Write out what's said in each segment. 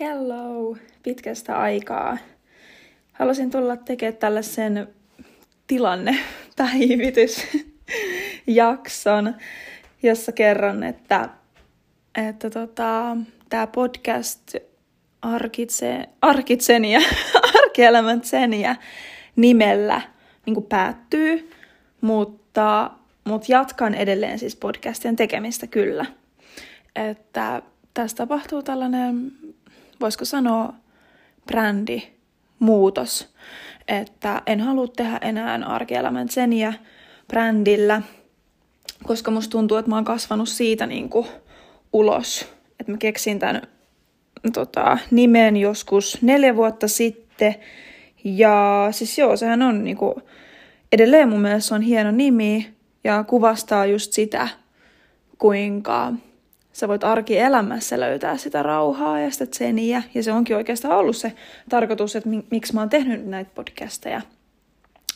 Hello, pitkästä aikaa. Haluaisin tulla tekemään tällaisen tilannepäivitysjakson, jossa kerron, että, että tota, tämä podcast arkitse, arkitsenia, arkielämän tseniä nimellä niin päättyy, mutta, mutta jatkan edelleen siis podcastien tekemistä kyllä. Että tässä tapahtuu tällainen voisiko sanoa, brändi muutos. Että en halua tehdä enää arkielämän seniä brändillä, koska musta tuntuu, että mä oon kasvanut siitä niin kuin ulos. Että mä keksin tämän tota, nimen joskus neljä vuotta sitten. Ja siis joo, sehän on niin kuin, edelleen mun mielestä on hieno nimi ja kuvastaa just sitä, kuinka sä voit arkielämässä löytää sitä rauhaa ja sitä tseniä. Ja se onkin oikeastaan ollut se tarkoitus, että miksi mä oon tehnyt näitä podcasteja.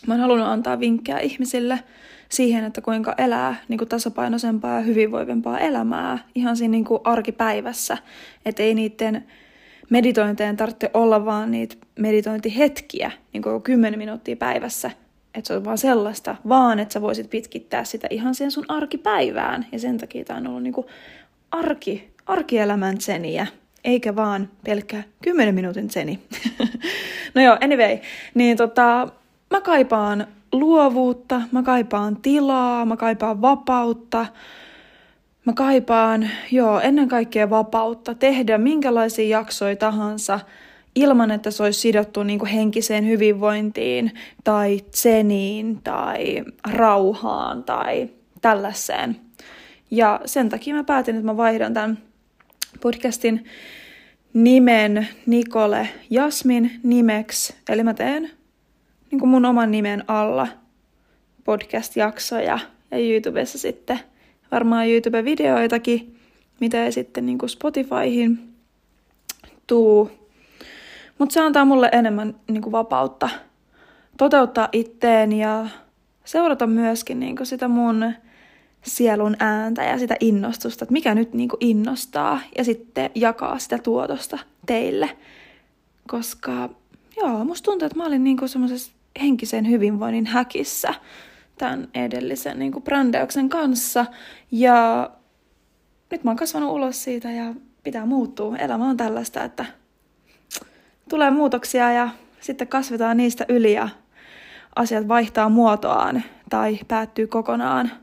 Mä oon halunnut antaa vinkkejä ihmisille siihen, että kuinka elää niin kuin tasapainoisempaa ja hyvinvoivempaa elämää ihan siinä niin kuin arkipäivässä. Että ei niiden meditointeen tarvitse olla vaan niitä meditointihetkiä, niin kuin 10 minuuttia päivässä, että se on vaan sellaista, vaan että sä voisit pitkittää sitä ihan siihen sun arkipäivään. Ja sen takia tämä on ollut niin kuin arki, arkielämän tseniä, eikä vaan pelkkä 10 minuutin tseni. no joo, anyway, niin tota, mä kaipaan luovuutta, mä kaipaan tilaa, mä kaipaan vapautta, mä kaipaan, joo, ennen kaikkea vapautta tehdä minkälaisia jaksoja tahansa ilman, että se olisi sidottu niin kuin henkiseen hyvinvointiin tai tseniin tai rauhaan tai tällaiseen. Ja sen takia mä päätin, että mä vaihdan tämän podcastin nimen Nikole Jasmin nimeksi. Eli mä teen niin kuin mun oman nimen alla podcast-jaksoja ja YouTubessa sitten varmaan YouTube-videoitakin, mitä ei sitten niin kuin Spotifyhin tuu. Mutta se antaa mulle enemmän niin kuin vapautta toteuttaa itteen ja seurata myöskin niin kuin sitä mun sielun ääntä ja sitä innostusta, että mikä nyt niin kuin innostaa ja sitten jakaa sitä tuotosta teille. Koska joo, musta tuntuu, että mä olin niin semmoisessa henkisen hyvinvoinnin häkissä tämän edellisen niin kuin brändäyksen kanssa. Ja nyt mä oon kasvanut ulos siitä ja pitää muuttua. Elämä on tällaista, että tulee muutoksia ja sitten kasvetaan niistä yli ja asiat vaihtaa muotoaan tai päättyy kokonaan –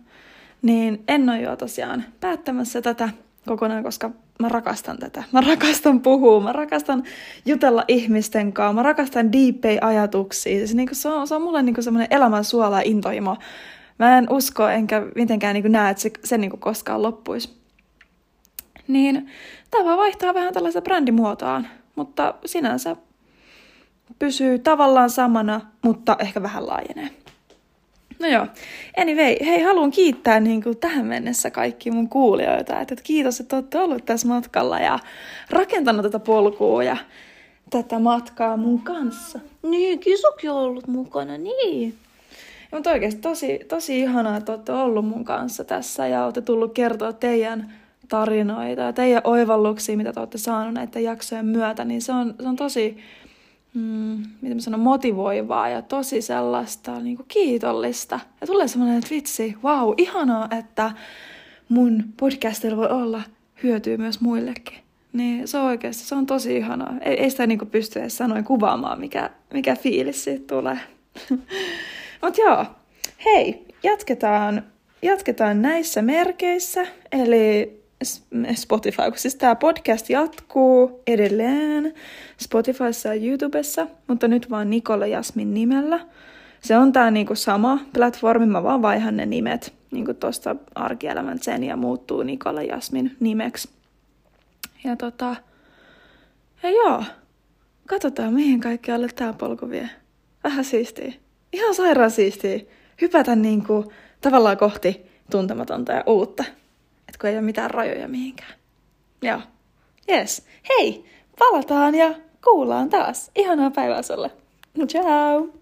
niin en ole jo tosiaan päättämässä tätä kokonaan, koska mä rakastan tätä. Mä rakastan puhua, mä rakastan jutella ihmisten kanssa, mä rakastan deepei ajatuksia. Se, niin se, on, se on mulle niin semmoinen elämän suola ja intohimo. Mä en usko enkä mitenkään niin näe, että se, se niin koskaan loppuisi. Niin tämä vaan vaihtaa vähän tällaista brändimuotoaan, mutta sinänsä pysyy tavallaan samana, mutta ehkä vähän laajenee. No joo, anyway, hei, haluan kiittää niin kuin tähän mennessä kaikki mun kuulijoita. Että kiitos, että olette ollut tässä matkalla ja rakentanut tätä polkua ja tätä matkaa mun kanssa. Niin, kisukin on ollut mukana, niin. Ja, mutta oikeasti tosi, tosi ihanaa, että olette ollut mun kanssa tässä ja olette tullut kertoa teidän tarinoita ja teidän oivalluksia, mitä te olette saaneet näiden jaksojen myötä, niin se on, se on tosi mm, miten mä sanon, motivoivaa ja tosi sellaista niin kuin kiitollista. Ja tulee semmoinen, että vitsi, wow, ihanaa, että mun podcastilla voi olla hyötyä myös muillekin. Niin se on oikeasti, se on tosi ihanaa. Ei, ei sitä niin kuin pysty edes sanoin kuvaamaan, mikä, mikä fiilis siitä tulee. Mutta joo, hei, jatketaan, jatketaan näissä merkeissä. Eli Spotify, kun siis tämä podcast jatkuu edelleen Spotifyssa ja YouTubessa, mutta nyt vaan Nikola Jasmin nimellä. Se on tämä niinku sama platformi, mä vaan vaihan ne nimet niinku tuosta arkielämän sen ja muuttuu Nikola Jasmin nimeksi. Ja tota, ja joo, katsotaan mihin kaikkialle tämä polku vie. Vähän siistiä. Ihan sairaan siistiä. Hypätä niinku tavallaan kohti tuntematonta ja uutta että kun ei ole mitään rajoja mihinkään. Joo. Yes. Hei, palataan ja kuullaan taas. Ihanaa päivää sulle. Ciao!